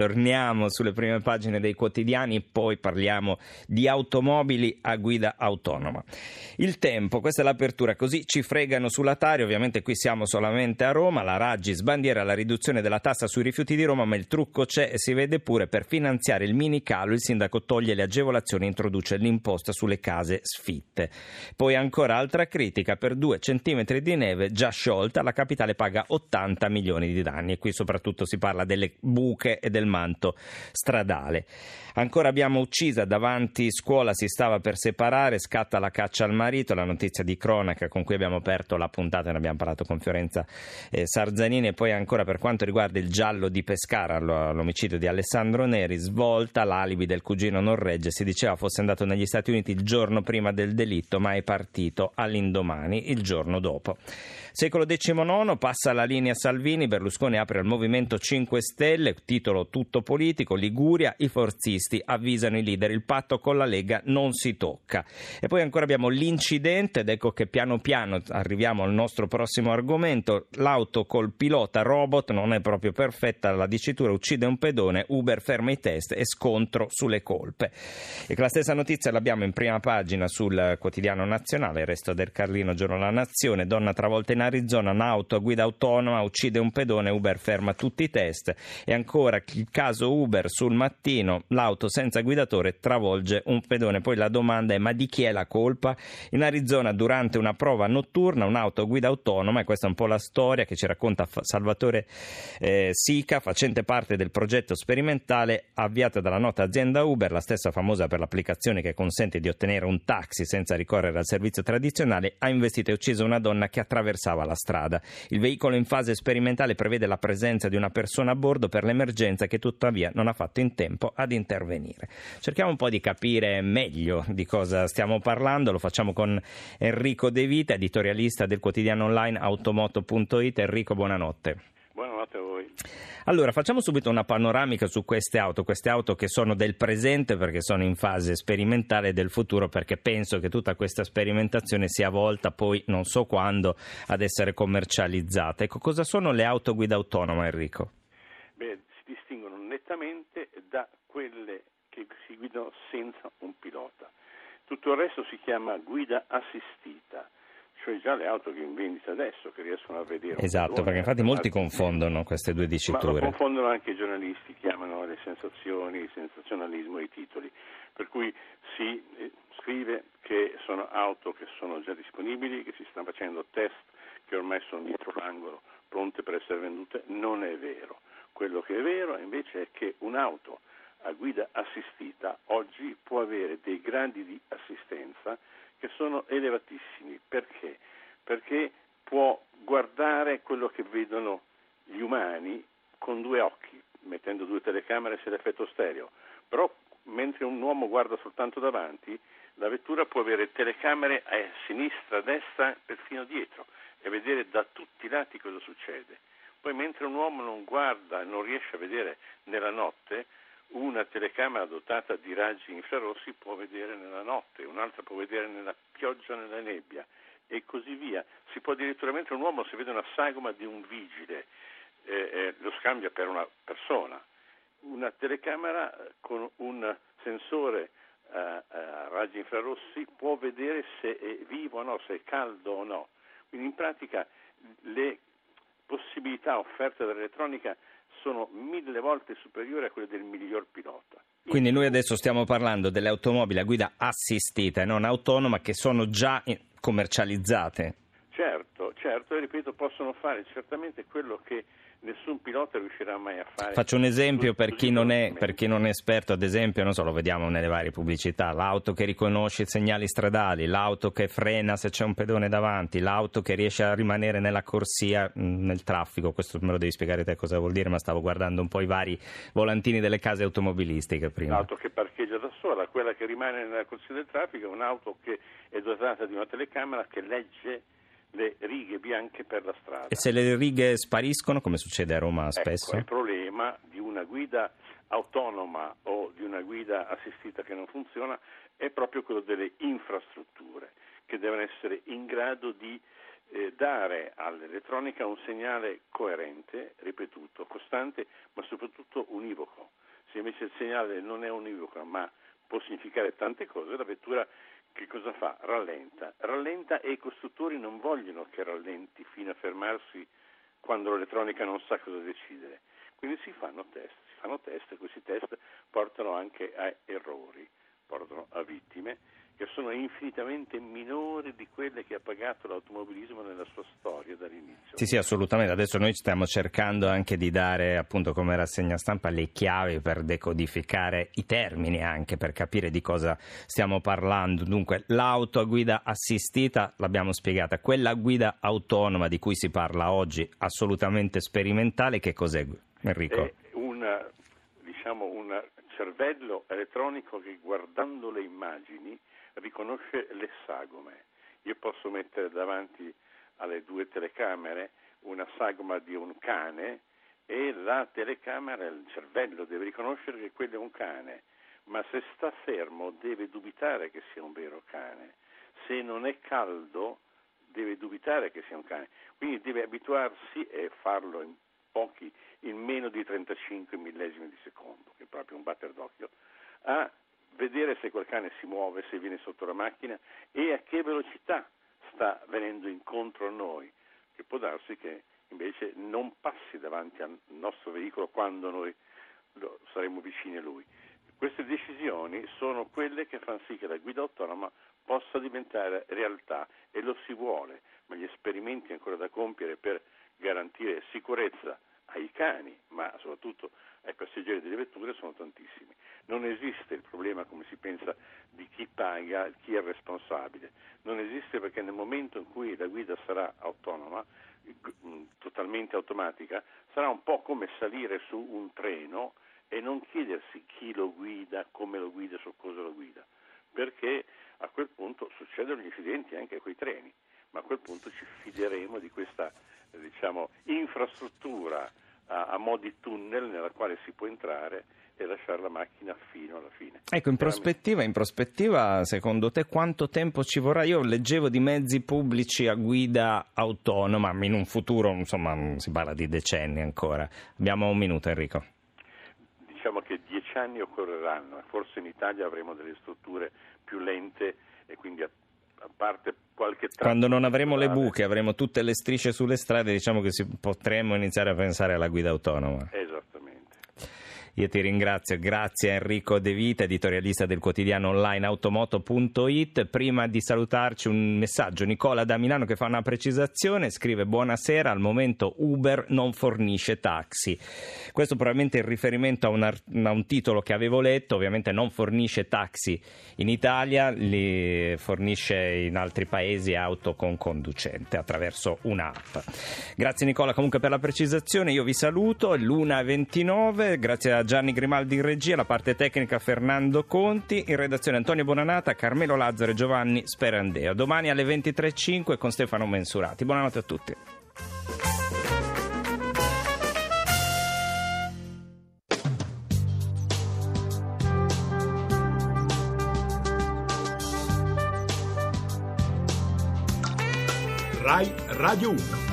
Torniamo sulle prime pagine dei quotidiani e poi parliamo di automobili a guida autonoma. Il tempo, questa è l'apertura, così ci fregano sulla Tari, ovviamente qui siamo solamente a Roma, la Raggi sbandiera la riduzione della tassa sui rifiuti di Roma, ma il trucco c'è e si vede pure per finanziare il mini calo, il sindaco toglie le agevolazioni e introduce l'imposta sulle case sfitte. Poi ancora altra critica, per due centimetri di neve già sciolta la capitale paga 80 milioni di danni e qui soprattutto si parla delle buche e del manto stradale. Ancora abbiamo uccisa davanti scuola, si stava per separare, scatta la caccia al marito, la notizia di cronaca con cui abbiamo aperto la puntata, ne abbiamo parlato con Fiorenza eh, Sarzanini e poi ancora per quanto riguarda il giallo di Pescara, l'omicidio di Alessandro Neri, svolta l'alibi del cugino non regge, si diceva fosse andato negli Stati Uniti il giorno prima del delitto ma è partito all'indomani, il giorno dopo. Secolo XIX passa la linea Salvini, Berlusconi apre al Movimento 5 Stelle, titolo tutto politico, Liguria, i forzisti avvisano i leader, il patto con la Lega non si tocca. E poi ancora abbiamo l'incidente ed ecco che piano piano arriviamo al nostro prossimo argomento, l'auto col pilota robot non è proprio perfetta, la dicitura uccide un pedone, Uber ferma i test e scontro sulle colpe. E la stessa notizia l'abbiamo in prima pagina sul quotidiano nazionale, il resto del Carlino, giorno La Nazione, donna travolta in Arizona un'auto a guida autonoma uccide un pedone, Uber ferma tutti i test e ancora il caso Uber sul mattino, l'auto senza guidatore travolge un pedone. Poi la domanda è ma di chi è la colpa? In Arizona durante una prova notturna un'auto guida autonoma, e questa è un po' la storia che ci racconta Salvatore eh, Sica, facente parte del progetto sperimentale avviato dalla nota azienda Uber, la stessa famosa per l'applicazione che consente di ottenere un taxi senza ricorrere al servizio tradizionale, ha investito e ucciso una donna che attraversava la strada. Il veicolo in fase sperimentale prevede la presenza di una persona a bordo per l'emergenza che tuttavia non ha fatto in tempo ad intervenire. Cerchiamo un po' di capire meglio di cosa stiamo parlando, lo facciamo con Enrico De Vita, editorialista del quotidiano online automoto.it. Enrico, buonanotte. Buonanotte a voi. Allora, facciamo subito una panoramica su queste auto, queste auto che sono del presente perché sono in fase sperimentale e del futuro perché penso che tutta questa sperimentazione sia volta poi non so quando ad essere commercializzata. Ecco, cosa sono le auto guida autonoma, Enrico? Beh, nettamente da quelle che si guidano senza un pilota. Tutto il resto si chiama guida assistita cioè già le auto che in vendita adesso che riescono a vedere. Esatto, perché infatti molti confondono queste due diciture. Ma confondono anche i giornalisti, chiamano le sensazioni, il sensazionalismo i titoli, per cui si eh, scrive che sono auto che sono già disponibili, che si stanno facendo test, che ormai sono dietro l'angolo, pronte per essere vendute. Non è vero. Quello che è vero invece è che un'auto a guida assistita oggi può avere dei gradi di assistenza che sono elevatissimi. Perché? Perché può guardare quello che vedono gli umani con due occhi, mettendo due telecamere se l'effetto stereo. Però mentre un uomo guarda soltanto davanti, la vettura può avere telecamere a sinistra, a destra, perfino dietro e vedere da tutti i lati cosa succede. Poi mentre un uomo non guarda, non riesce a vedere nella notte, una telecamera dotata di raggi infrarossi può vedere nella notte, un'altra può vedere nella pioggia, nella nebbia e così via. Si può addirittura, mentre un uomo si vede una sagoma di un vigile, eh, eh, lo scambia per una persona. Una telecamera con un sensore eh, a raggi infrarossi può vedere se è vivo o no, se è caldo o no. Quindi in pratica le possibilità offerte dall'elettronica sono mille volte superiori a quelle del miglior pilota. Quindi noi adesso stiamo parlando delle automobili a guida assistita e non autonoma che sono già commercializzate. Certo, certo, e ripeto, possono fare certamente quello che nessun pilota riuscirà mai a fare. Faccio un esempio per chi, è, per chi, non è, esperto, ad esempio, non so, lo vediamo nelle varie pubblicità, l'auto che riconosce i segnali stradali, l'auto che frena se c'è un pedone davanti, l'auto che riesce a rimanere nella corsia nel traffico, questo me lo devi spiegare te cosa vuol dire, ma stavo guardando un po' i vari volantini delle case automobilistiche prima. L'auto che parcheggia da sola, quella che rimane nella corsia del traffico è un'auto che è dotata di una telecamera che legge le righe bianche per la strada. E se le righe spariscono, come succede a Roma ecco, spesso? il problema di una guida autonoma o di una guida assistita che non funziona è proprio quello delle infrastrutture che devono essere in grado di eh, dare all'elettronica un segnale coerente, ripetuto, costante, ma soprattutto univoco. Se invece il segnale non è univoco, ma può significare tante cose, la vettura che cosa fa? Rallenta. Rallenta e i costruttori non vogliono che rallenti fino a fermarsi quando l'elettronica non sa cosa decidere. Quindi si fanno test, si fanno test e questi test portano anche a errori, portano a vittime che sono infinitamente minori di quelle che ha pagato l'automobilismo nella sua storia dall'inizio. Sì, sì, assolutamente. Adesso noi stiamo cercando anche di dare, appunto, come rassegna stampa, le chiavi per decodificare i termini anche per capire di cosa stiamo parlando. Dunque, l'auto a guida assistita l'abbiamo spiegata, quella guida autonoma di cui si parla oggi, assolutamente sperimentale, che cos'è, Enrico? È una, diciamo, un cervello elettronico che guardando le immagini riconosce le sagome. Io posso mettere davanti alle due telecamere una sagoma di un cane e la telecamera, il cervello deve riconoscere che quello è un cane, ma se sta fermo deve dubitare che sia un vero cane. Se non è caldo deve dubitare che sia un cane. Quindi deve abituarsi e farlo in pochi, in meno di 35 millesimi di secondo, che un batter d'occhio, a vedere se quel cane si muove, se viene sotto la macchina e a che velocità sta venendo incontro a noi, che può darsi che invece non passi davanti al nostro veicolo quando noi saremo vicini a lui. Queste decisioni sono quelle che fanno sì che la guida autonoma possa diventare realtà e lo si vuole, ma gli esperimenti ancora da compiere per garantire sicurezza ai cani, ma soprattutto ai passeggeri delle vetture sono tantissimi. Non esiste il problema, come si pensa, di chi paga, chi è responsabile. Non esiste perché nel momento in cui la guida sarà autonoma, mm, totalmente automatica, sarà un po' come salire su un treno e non chiedersi chi lo guida, come lo guida, su cosa lo guida, perché a quel punto succedono gli incidenti anche a quei treni, ma a quel punto ci fideremo di questa diciamo, infrastruttura a, a mo' di tunnel nella quale si può entrare e lasciare la macchina fino alla fine. Ecco, in prospettiva, in prospettiva, secondo te quanto tempo ci vorrà? Io leggevo di mezzi pubblici a guida autonoma, in un futuro, insomma, si parla di decenni ancora. Abbiamo un minuto, Enrico. Diciamo che dieci anni occorreranno, forse in Italia avremo delle strutture più lente e quindi a, parte qualche Quando non avremo le buche, avremo tutte le strisce sulle strade, diciamo che si, potremmo iniziare a pensare alla guida autonoma. Esatto. Io ti ringrazio, grazie a Enrico De Vita, editorialista del quotidiano online automoto.it. Prima di salutarci un messaggio, Nicola da Milano che fa una precisazione, scrive buonasera, al momento Uber non fornisce taxi. Questo probabilmente è in riferimento a un, a un titolo che avevo letto, ovviamente non fornisce taxi in Italia, li fornisce in altri paesi auto con conducente attraverso un'app. Grazie Nicola comunque per la precisazione, io vi saluto, l'1.29, grazie a Gianni Grimaldi in regia, la parte tecnica Fernando Conti, in redazione Antonio Bonanata, Carmelo Lazzaro e Giovanni Sperandeo. Domani alle 23.05 con Stefano Mensurati. Buonanotte a tutti. Rai Radio 1